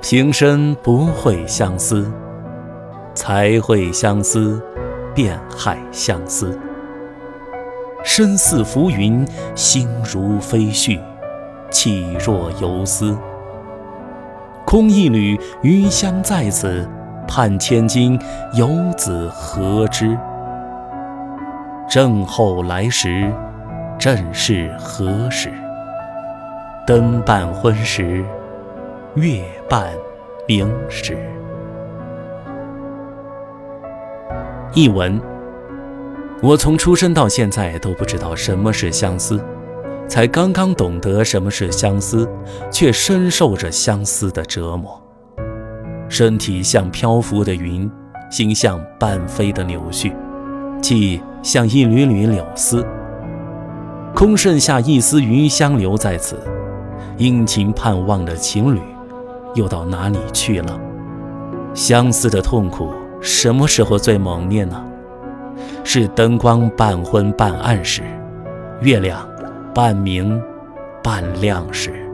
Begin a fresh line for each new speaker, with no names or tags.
平生不会相思，才会相思，便害相思。身似浮云，心如飞絮，气若游丝。空一缕余香在此，盼千金，游子何之？正后来时，正是何时？灯半昏时，月半明时。译文：我从出生到现在都不知道什么是相思。才刚刚懂得什么是相思，却深受着相思的折磨。身体像漂浮的云，心像半飞的柳絮，气像一缕缕柳丝。空剩下一丝余香留在此，殷勤盼望的情侣，又到哪里去了？相思的痛苦什么时候最猛烈呢？是灯光半昏半暗时，月亮。半明半亮时。